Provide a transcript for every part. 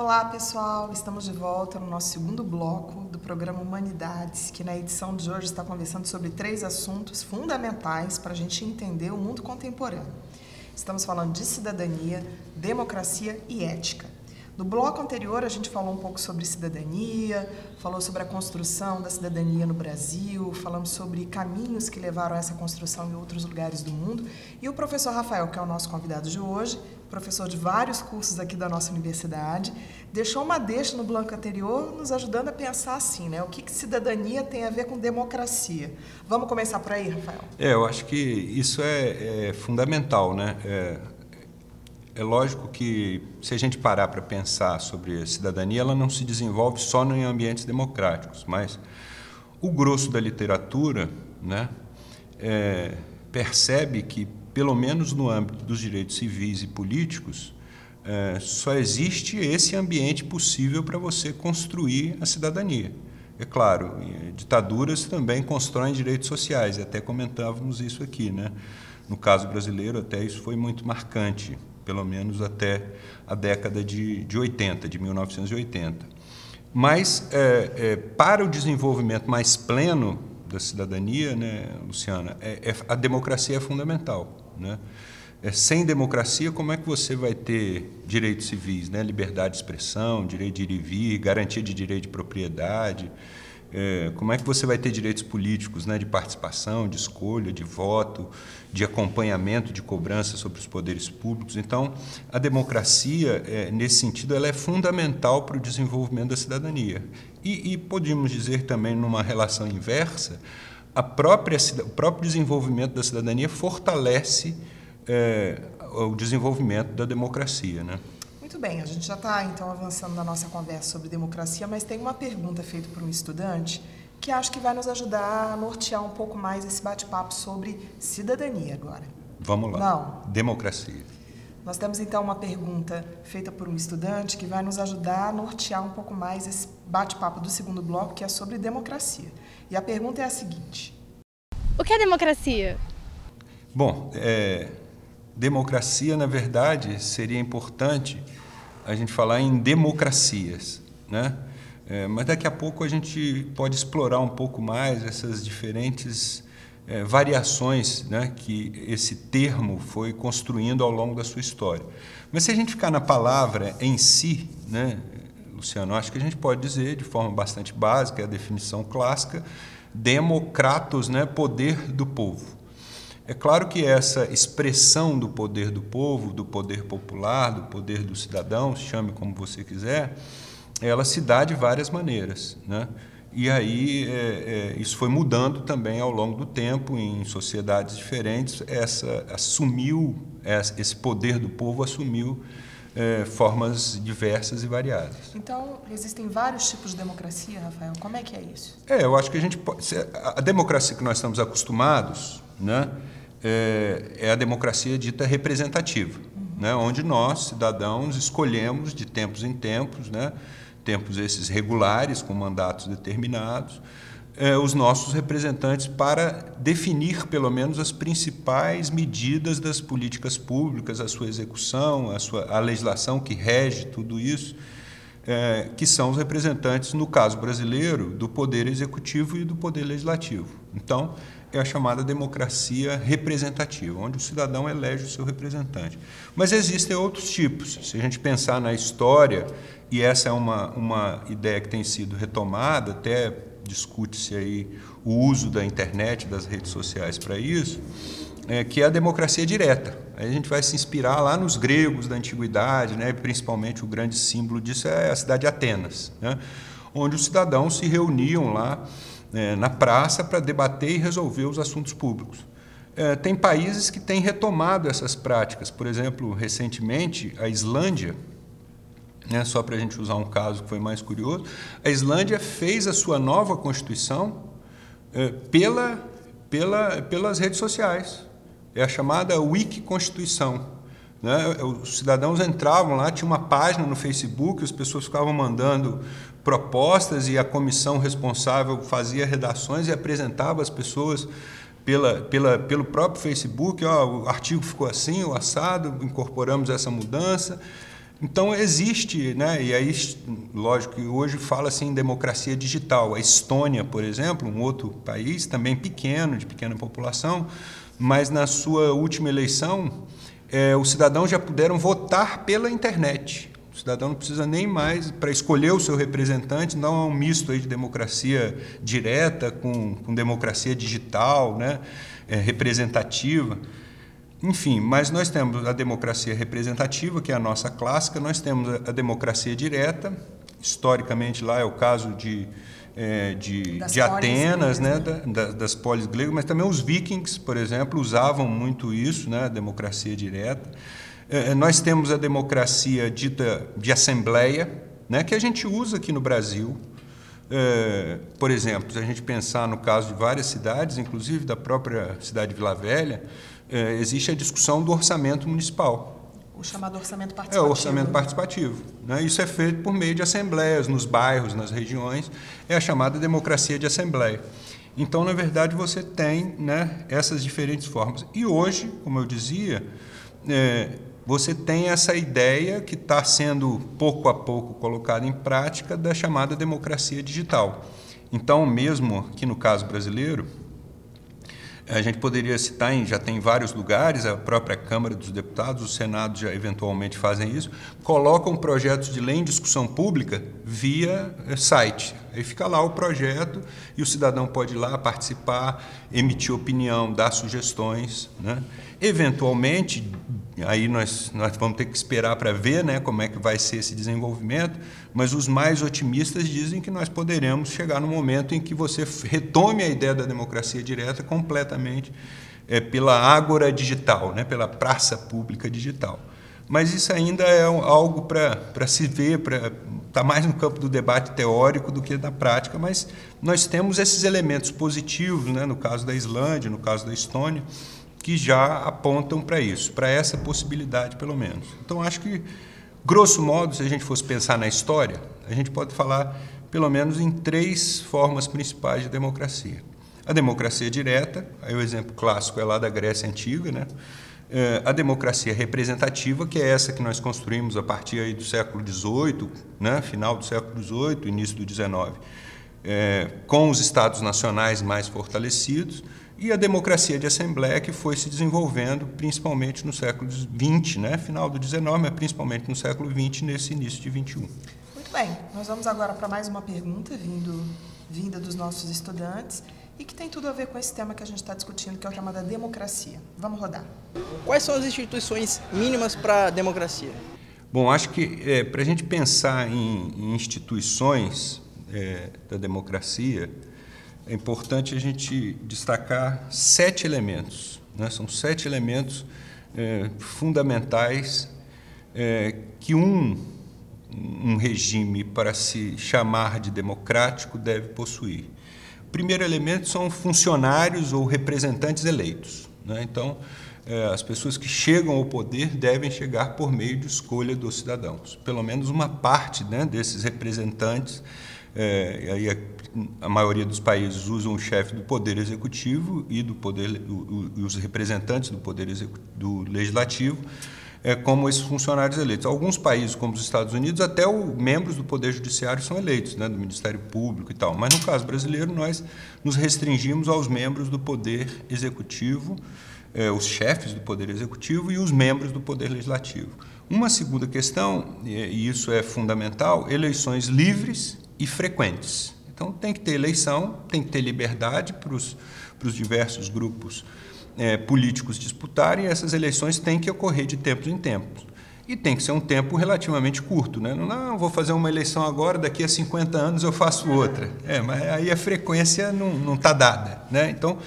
Olá, pessoal! Estamos de volta no nosso segundo bloco do programa Humanidades, que na edição de hoje está conversando sobre três assuntos fundamentais para a gente entender o mundo contemporâneo. Estamos falando de cidadania, democracia e ética. No bloco anterior, a gente falou um pouco sobre cidadania, falou sobre a construção da cidadania no Brasil, falamos sobre caminhos que levaram a essa construção em outros lugares do mundo. E o professor Rafael, que é o nosso convidado de hoje, professor de vários cursos aqui da nossa universidade, deixou uma deixa no bloco anterior, nos ajudando a pensar assim, né? O que, que cidadania tem a ver com democracia? Vamos começar por aí, Rafael? É, eu acho que isso é, é fundamental, né? É, é lógico que se a gente parar para pensar sobre a cidadania, ela não se desenvolve só em ambientes democráticos, mas o grosso da literatura né, é, percebe que, pelo menos no âmbito dos direitos civis e políticos, é, só existe esse ambiente possível para você construir a cidadania. É claro, ditaduras também constroem direitos sociais, até comentávamos isso aqui. Né? No caso brasileiro, até isso foi muito marcante pelo menos até a década de, de 80, de 1980. Mas, é, é, para o desenvolvimento mais pleno da cidadania, né, Luciana, é, é a democracia é fundamental. Né? É, sem democracia, como é que você vai ter direitos civis, né? liberdade de expressão, direito de ir e vir, garantia de direito de propriedade? É, como é que você vai ter direitos políticos né, de participação, de escolha, de voto, de acompanhamento, de cobrança sobre os poderes públicos? Então, a democracia, é, nesse sentido, ela é fundamental para o desenvolvimento da cidadania. E, e podemos dizer também, numa relação inversa, a própria, o próprio desenvolvimento da cidadania fortalece é, o desenvolvimento da democracia. Né? Muito bem, a gente já está então avançando na nossa conversa sobre democracia, mas tem uma pergunta feita por um estudante que acho que vai nos ajudar a nortear um pouco mais esse bate-papo sobre cidadania agora. Vamos lá. Não. Democracia. Nós temos então uma pergunta feita por um estudante que vai nos ajudar a nortear um pouco mais esse bate-papo do segundo bloco, que é sobre democracia. E a pergunta é a seguinte: O que é democracia? Bom, é, democracia, na verdade, seria importante a gente falar em democracias, né? É, mas daqui a pouco a gente pode explorar um pouco mais essas diferentes é, variações né, que esse termo foi construindo ao longo da sua história. Mas se a gente ficar na palavra em si, né, Luciano, acho que a gente pode dizer de forma bastante básica, é a definição clássica, democratos, né, poder do povo. É claro que essa expressão do poder do povo, do poder popular, do poder do cidadão, chame como você quiser, ela se dá de várias maneiras. Né? E aí é, é, isso foi mudando também ao longo do tempo, em sociedades diferentes, essa assumiu, esse poder do povo assumiu é, formas diversas e variadas. Então, existem vários tipos de democracia, Rafael? Como é que é isso? É, eu acho que a gente pode. A democracia que nós estamos acostumados, né? É, é a democracia dita representativa, né, onde nós, cidadãos, escolhemos de tempos em tempos, né, tempos esses regulares, com mandatos determinados, é, os nossos representantes para definir, pelo menos, as principais medidas das políticas públicas, a sua execução, a, sua, a legislação que rege tudo isso, é, que são os representantes, no caso brasileiro, do Poder Executivo e do Poder Legislativo. Então, é a chamada democracia representativa, onde o cidadão elege o seu representante. Mas existem outros tipos. Se a gente pensar na história, e essa é uma, uma ideia que tem sido retomada, até discute-se aí o uso da internet, das redes sociais para isso, é, que é a democracia direta. Aí a gente vai se inspirar lá nos gregos da antiguidade, né? principalmente o grande símbolo disso é a cidade de Atenas, né? onde os cidadãos se reuniam lá é, na praça para debater e resolver os assuntos públicos. É, tem países que têm retomado essas práticas. Por exemplo, recentemente, a Islândia, né, só para a gente usar um caso que foi mais curioso, a Islândia fez a sua nova Constituição é, pela, pela, pelas redes sociais. É a chamada Wiki Constituição. Né? Os cidadãos entravam lá, tinha uma página no Facebook, as pessoas ficavam mandando propostas e a comissão responsável fazia redações e apresentava as pessoas pela, pela, pelo próprio Facebook, o artigo ficou assim, o assado, incorporamos essa mudança. Então existe, né? e aí, lógico que hoje fala-se em democracia digital. A Estônia, por exemplo, um outro país também pequeno, de pequena população, mas na sua última eleição, é, os cidadãos já puderam votar pela internet. O cidadão não precisa nem mais, para escolher o seu representante, não é um misto aí de democracia direta com, com democracia digital, né? É, representativa. Enfim, mas nós temos a democracia representativa, que é a nossa clássica, nós temos a democracia direta, historicamente lá é o caso de, é, de, de Atenas, né, né? Da, das polis gregas, mas também os vikings, por exemplo, usavam muito isso, né, a democracia direta. É, nós temos a democracia dita de assembleia, né, que a gente usa aqui no Brasil. É, por exemplo, se a gente pensar no caso de várias cidades, inclusive da própria cidade de Vila Velha, é, existe a discussão do orçamento municipal. O chamado orçamento participativo. É o orçamento participativo. Né? Isso é feito por meio de assembleias, nos bairros, nas regiões. É a chamada democracia de assembleia. Então, na verdade, você tem né, essas diferentes formas. E hoje, como eu dizia, é, você tem essa ideia que está sendo pouco a pouco colocada em prática da chamada democracia digital. Então, mesmo aqui no caso brasileiro, a gente poderia citar, em, já tem vários lugares, a própria Câmara dos Deputados, o Senado já eventualmente fazem isso, colocam projetos de lei em discussão pública via eh, site. Aí fica lá o projeto e o cidadão pode ir lá participar, emitir opinião, dar sugestões. Né? Eventualmente, aí nós, nós vamos ter que esperar para ver né, como é que vai ser esse desenvolvimento, mas os mais otimistas dizem que nós poderemos chegar no momento em que você retome a ideia da democracia direta completamente é, pela ágora digital, né, pela praça pública digital. Mas isso ainda é algo para se ver, está mais no campo do debate teórico do que da prática, mas nós temos esses elementos positivos, né, no caso da Islândia, no caso da Estônia, que já apontam para isso, para essa possibilidade, pelo menos. Então, acho que, grosso modo, se a gente fosse pensar na história, a gente pode falar, pelo menos, em três formas principais de democracia. A democracia direta, aí o exemplo clássico é lá da Grécia Antiga, né? É, a democracia representativa, que é essa que nós construímos a partir aí do século XVIII, né? final do século XVIII, início do XIX, é, com os estados nacionais mais fortalecidos, e a democracia de assembleia que foi se desenvolvendo principalmente no século XX, né? final do XIX, mas principalmente no século XX, nesse início de XXI. Muito bem, nós vamos agora para mais uma pergunta vindo, vinda dos nossos estudantes e que tem tudo a ver com esse tema que a gente está discutindo, que é o chamado democracia. Vamos rodar. Quais são as instituições mínimas para a democracia? Bom, acho que é, para a gente pensar em, em instituições é, da democracia, é importante a gente destacar sete elementos. Né? São sete elementos é, fundamentais é, que um, um regime, para se chamar de democrático, deve possuir. O primeiro elemento são funcionários ou representantes eleitos. Né? Então, é, as pessoas que chegam ao poder devem chegar por meio de escolha dos cidadãos. Pelo menos uma parte né, desses representantes é, aí a, maioria dos países usam o chefe do poder executivo e do poder o, o, os representantes do poder do legislativo é, como esses funcionários eleitos. Alguns países, como os Estados Unidos, até os membros do poder judiciário são eleitos, né, do Ministério Público e tal. Mas no caso brasileiro nós nos restringimos aos membros do poder executivo, é, os chefes do poder executivo e os membros do poder legislativo. Uma segunda questão, e isso é fundamental, eleições livres e frequentes. Então, tem que ter eleição, tem que ter liberdade para os, diversos grupos é, políticos disputarem, e essas eleições têm que ocorrer de tempos em tempos. E tem que ser um tempo relativamente curto. Né? Não, não, vou fazer uma eleição agora, daqui a 50 anos eu faço outra. É, mas aí a frequência não está dada. Né? Então,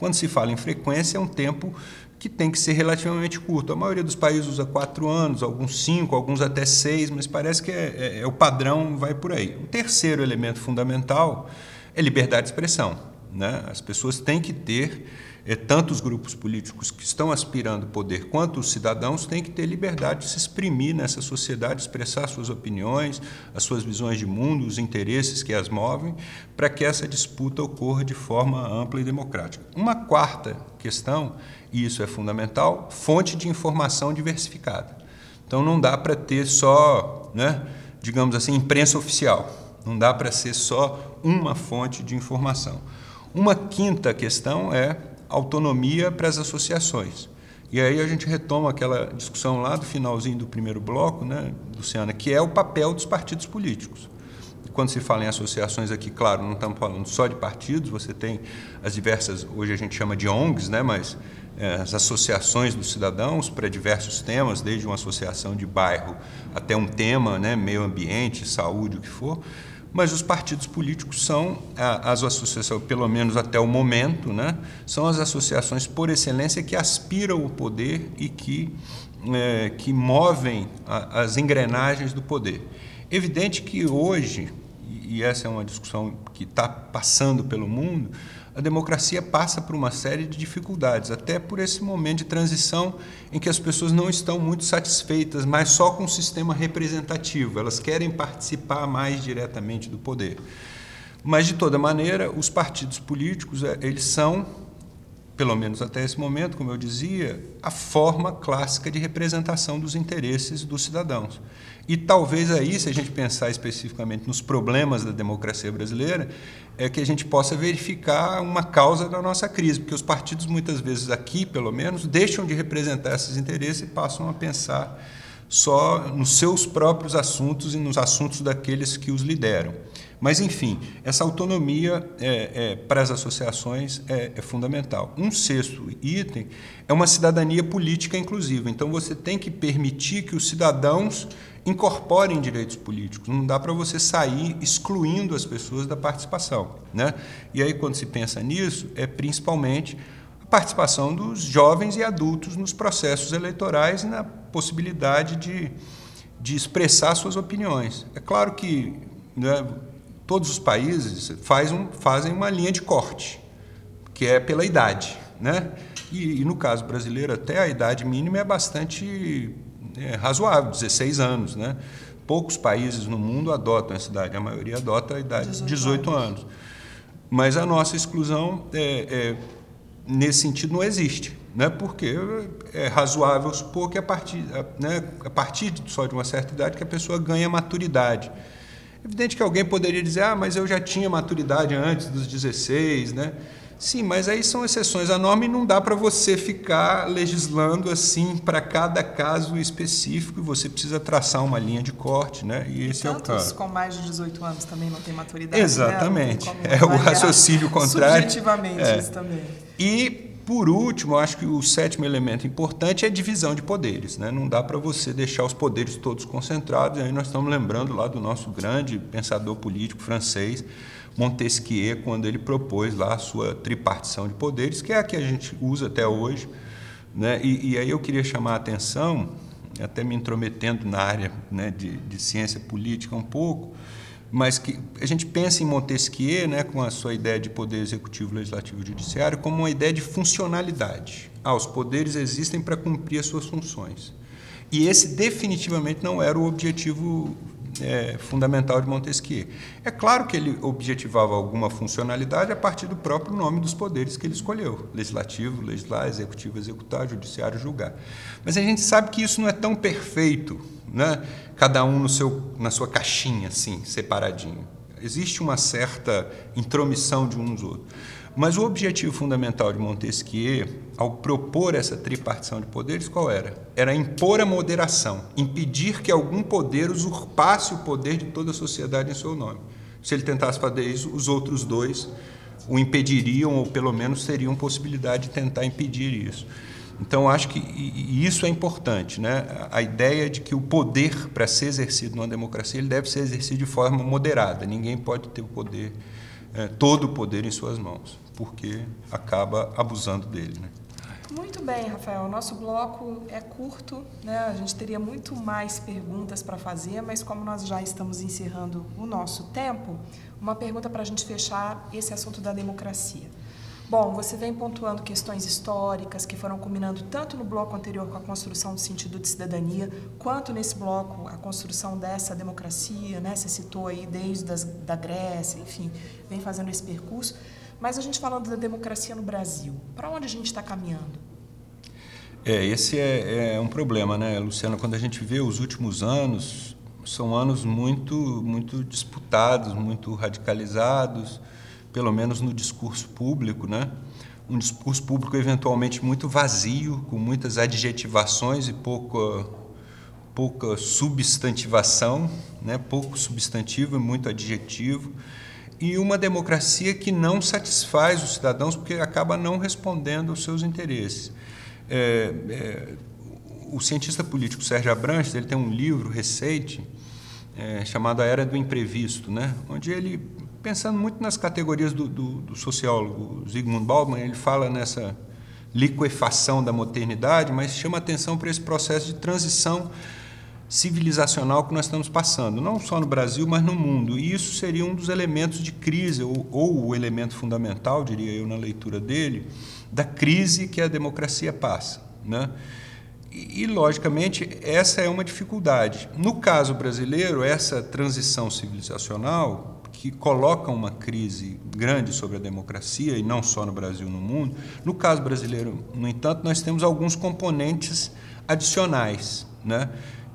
quando se fala em frequência, é um tempo que tem que ser relativamente curto. A maioria dos países usa quatro anos, alguns cinco, alguns até seis, mas parece que é, é, é o padrão, vai por aí. O terceiro elemento fundamental é liberdade de expressão. Né? As pessoas têm que ter é, tanto os grupos políticos que estão aspirando poder quanto os cidadãos têm que ter liberdade de se exprimir nessa sociedade, expressar suas opiniões, as suas visões de mundo, os interesses que as movem, para que essa disputa ocorra de forma ampla e democrática. Uma quarta questão, e isso é fundamental, fonte de informação diversificada. Então não dá para ter só, né, digamos assim, imprensa oficial. Não dá para ser só uma fonte de informação. Uma quinta questão é autonomia para as associações. E aí a gente retoma aquela discussão lá do finalzinho do primeiro bloco, né, Luciana, que é o papel dos partidos políticos. Quando se fala em associações aqui, claro, não estamos falando só de partidos, você tem as diversas, hoje a gente chama de ONGs, né, mas é, as associações dos cidadãos para diversos temas, desde uma associação de bairro até um tema, né, meio ambiente, saúde, o que for. Mas os partidos políticos são as associações, pelo menos até o momento, né, são as associações por excelência que aspiram o poder e que, é, que movem a, as engrenagens do poder. Evidente que hoje, e essa é uma discussão que está passando pelo mundo, a democracia passa por uma série de dificuldades, até por esse momento de transição em que as pessoas não estão muito satisfeitas, mas só com o sistema representativo, elas querem participar mais diretamente do poder. Mas, de toda maneira, os partidos políticos, eh, eles são, pelo menos até esse momento, como eu dizia, a forma clássica de representação dos interesses dos cidadãos. E talvez aí, se a gente pensar especificamente nos problemas da democracia brasileira, é que a gente possa verificar uma causa da nossa crise, porque os partidos muitas vezes aqui, pelo menos, deixam de representar esses interesses e passam a pensar só nos seus próprios assuntos e nos assuntos daqueles que os lideram. Mas, enfim, essa autonomia é, é, para as associações é, é, fundamental. Um sexto item é uma cidadania política inclusiva. Então, você tem que permitir que os cidadãos incorporem direitos políticos. Não dá para você sair excluindo as pessoas da participação. Né? E aí, quando se pensa nisso, é principalmente a participação dos jovens e adultos nos processos eleitorais e na possibilidade de, de expressar suas opiniões. É claro que né, todos os países faz um, fazem uma linha de corte, que é pela idade. Né? E, e no caso brasileiro, até a idade mínima é bastante é, razoável, 16 anos. Né? Poucos países no mundo adotam essa idade, a maioria adota a idade de 18 anos. Mas a nossa exclusão, é, é, nesse sentido, não existe. Né? Porque é razoável supor que a partir, né, a partir só de uma certa idade que a pessoa ganha maturidade. Evidente que alguém poderia dizer, ah, mas eu já tinha maturidade antes dos 16, né? Sim, mas aí são exceções à norma e não dá para você ficar legislando assim para cada caso específico, você precisa traçar uma linha de corte, né? E, e esse é o caso. com mais de 18 anos também não tem maturidade. Exatamente. Né? É o raciocínio contrário. Subjetivamente é. isso também. E por último, acho que o sétimo elemento importante é a divisão de poderes. Né? Não dá para você deixar os poderes todos concentrados. Aí nós estamos lembrando lá do nosso grande pensador político francês, Montesquieu, quando ele propôs lá a sua tripartição de poderes, que é a que a gente usa até hoje. Né? E, e aí eu queria chamar a atenção, até me intrometendo na área né, de, de ciência política um pouco, mas que a gente pensa em Montesquieu, né, com a sua ideia de poder executivo, legislativo e judiciário, como uma ideia de funcionalidade. Ah, os poderes existem para cumprir as suas funções. E esse definitivamente não era o objetivo é, fundamental de Montesquieu. É claro que ele objetivava alguma funcionalidade a partir do próprio nome dos poderes que ele escolheu: legislativo, legislar, executivo, executar, judiciário, julgar. Mas a gente sabe que isso não é tão perfeito, né? cada um no seu, na sua caixinha, assim, separadinho. Existe uma certa intromissão de um nos outros. Mas o objetivo fundamental de Montesquieu, ao propor essa tripartição de poderes, qual era? Era impor a moderação, impedir que algum poder usurpasse o poder de toda a sociedade em seu nome. Se ele tentasse fazer isso, os outros dois o impediriam, ou pelo menos teriam possibilidade de tentar impedir isso. Então, acho que isso é importante, né? A ideia de que o poder, para ser exercido numa democracia, ele deve ser exercido de forma moderada. Ninguém pode ter o poder é, todo o poder em suas mãos, porque acaba abusando dele. Né? Muito bem, Rafael. Nosso bloco é curto, né? A gente teria muito mais perguntas para fazer, mas como nós já estamos encerrando o nosso tempo, uma pergunta para a gente fechar esse assunto da democracia. Bom, você vem pontuando questões históricas que foram combinando tanto no bloco anterior com a construção do sentido de cidadania, quanto nesse bloco a construção dessa democracia, né? Você citou aí desde as, da Grécia, enfim, vem fazendo esse percurso. Mas a gente falando da democracia no Brasil, para onde a gente está caminhando? É, esse é, é um problema, né, Luciano? Quando a gente vê os últimos anos, são anos muito, muito disputados, muito radicalizados, pelo menos no discurso público, né? Um discurso público eventualmente muito vazio, com muitas adjetivações e pouca, pouca substantivação, né? pouco substantivo e muito adjetivo, e uma democracia que não satisfaz os cidadãos porque acaba não respondendo aos seus interesses. É, é, o cientista político Sérgio Abranches ele tem um livro recente é, chamado A Era do Imprevisto, né? onde ele, pensando muito nas categorias do, do, do sociólogo Zygmunt Bauman, ele fala nessa liquefação da modernidade, mas chama atenção para esse processo de transição civilizacional que nós estamos passando, não só no Brasil, mas no mundo. E isso seria um dos elementos de crise, ou, ou o elemento fundamental, diria eu, na leitura dele, da crise que a democracia passa. Né? E, logicamente, essa é uma dificuldade. No caso brasileiro, essa transição civilizacional, que coloca uma crise grande sobre a democracia, e não só no Brasil, no mundo, no caso brasileiro, no entanto, nós temos alguns componentes adicionais. Né?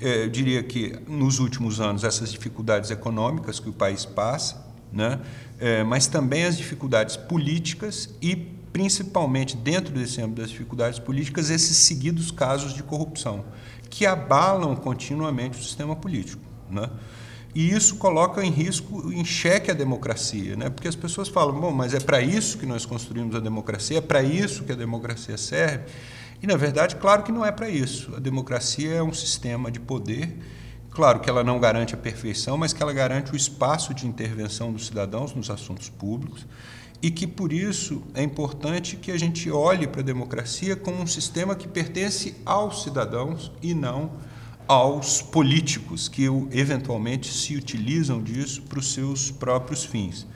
É, eu diria que, nos últimos anos, essas dificuldades econômicas que o país passa, né? É, mas também as dificuldades políticas e principalmente dentro desse âmbito das dificuldades políticas, esses seguidos casos de corrupção, que abalam continuamente o sistema político. Né? E isso coloca em risco, em xeque a democracia, né? porque as pessoas falam, bom, mas é para isso que nós construímos a democracia, é para isso que a democracia serve. E, na verdade, claro que não é para isso. A democracia é um sistema de poder, claro que ela não garante a perfeição, mas que ela garante o espaço de intervenção dos cidadãos nos assuntos públicos e que por isso é importante que a gente olhe para a democracia como um sistema que pertence aos cidadãos e não aos políticos que eventualmente se utilizam disso para os seus próprios fins.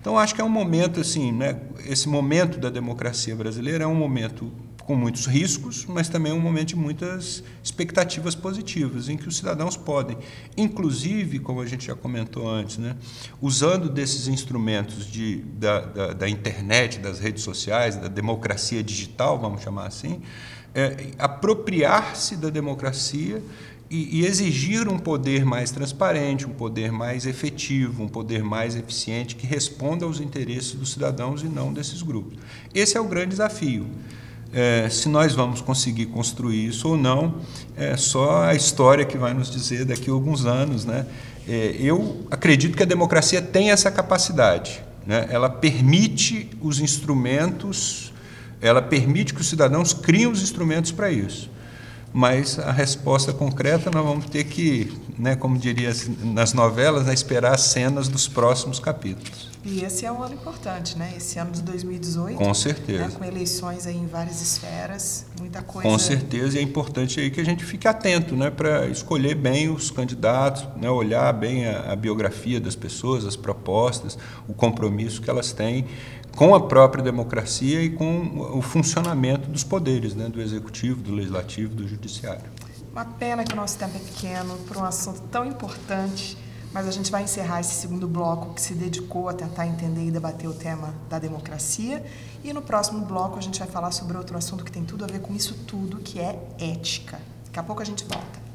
Então acho que é um momento assim, né, esse momento da democracia brasileira é um momento com muitos riscos, mas também um momento de muitas expectativas positivas, em que os cidadãos podem, inclusive, como a gente já comentou antes, né, usando desses instrumentos de, da, da, da internet, das redes sociais, da democracia digital, vamos chamar assim, é, apropriar-se da democracia e, e, exigir um poder mais transparente, um poder mais efetivo, um poder mais eficiente que responda aos interesses dos cidadãos e não desses grupos. Esse é o grande desafio. É, se nós vamos conseguir construir isso ou não, é só a história que vai nos dizer daqui a alguns anos. Né? É, eu acredito que a democracia tem essa capacidade. Né? Ela permite os instrumentos, ela permite que os cidadãos criem os instrumentos para isso mas a resposta concreta nós vamos ter que, né, como diria nas novelas, né, esperar as cenas dos próximos capítulos. E esse é um ano importante, né? Esse ano de 2018. Com certeza. Né, com eleições aí em várias esferas, muita coisa. Com certeza, e é importante aí que a gente fique atento, né, para escolher bem os candidatos, né, olhar bem a, a biografia das pessoas, as propostas, o compromisso que elas têm com a própria democracia e com o funcionamento dos poderes, né, do executivo, do legislativo, do judiciário. Uma pena que o nosso tempo é pequeno para um assunto tão importante, mas a gente vai encerrar esse segundo bloco que se dedicou a tentar entender e debater o tema da democracia. E no próximo bloco a gente vai falar sobre outro assunto que tem tudo a ver com isso tudo, que é ética. Daqui a pouco a gente volta.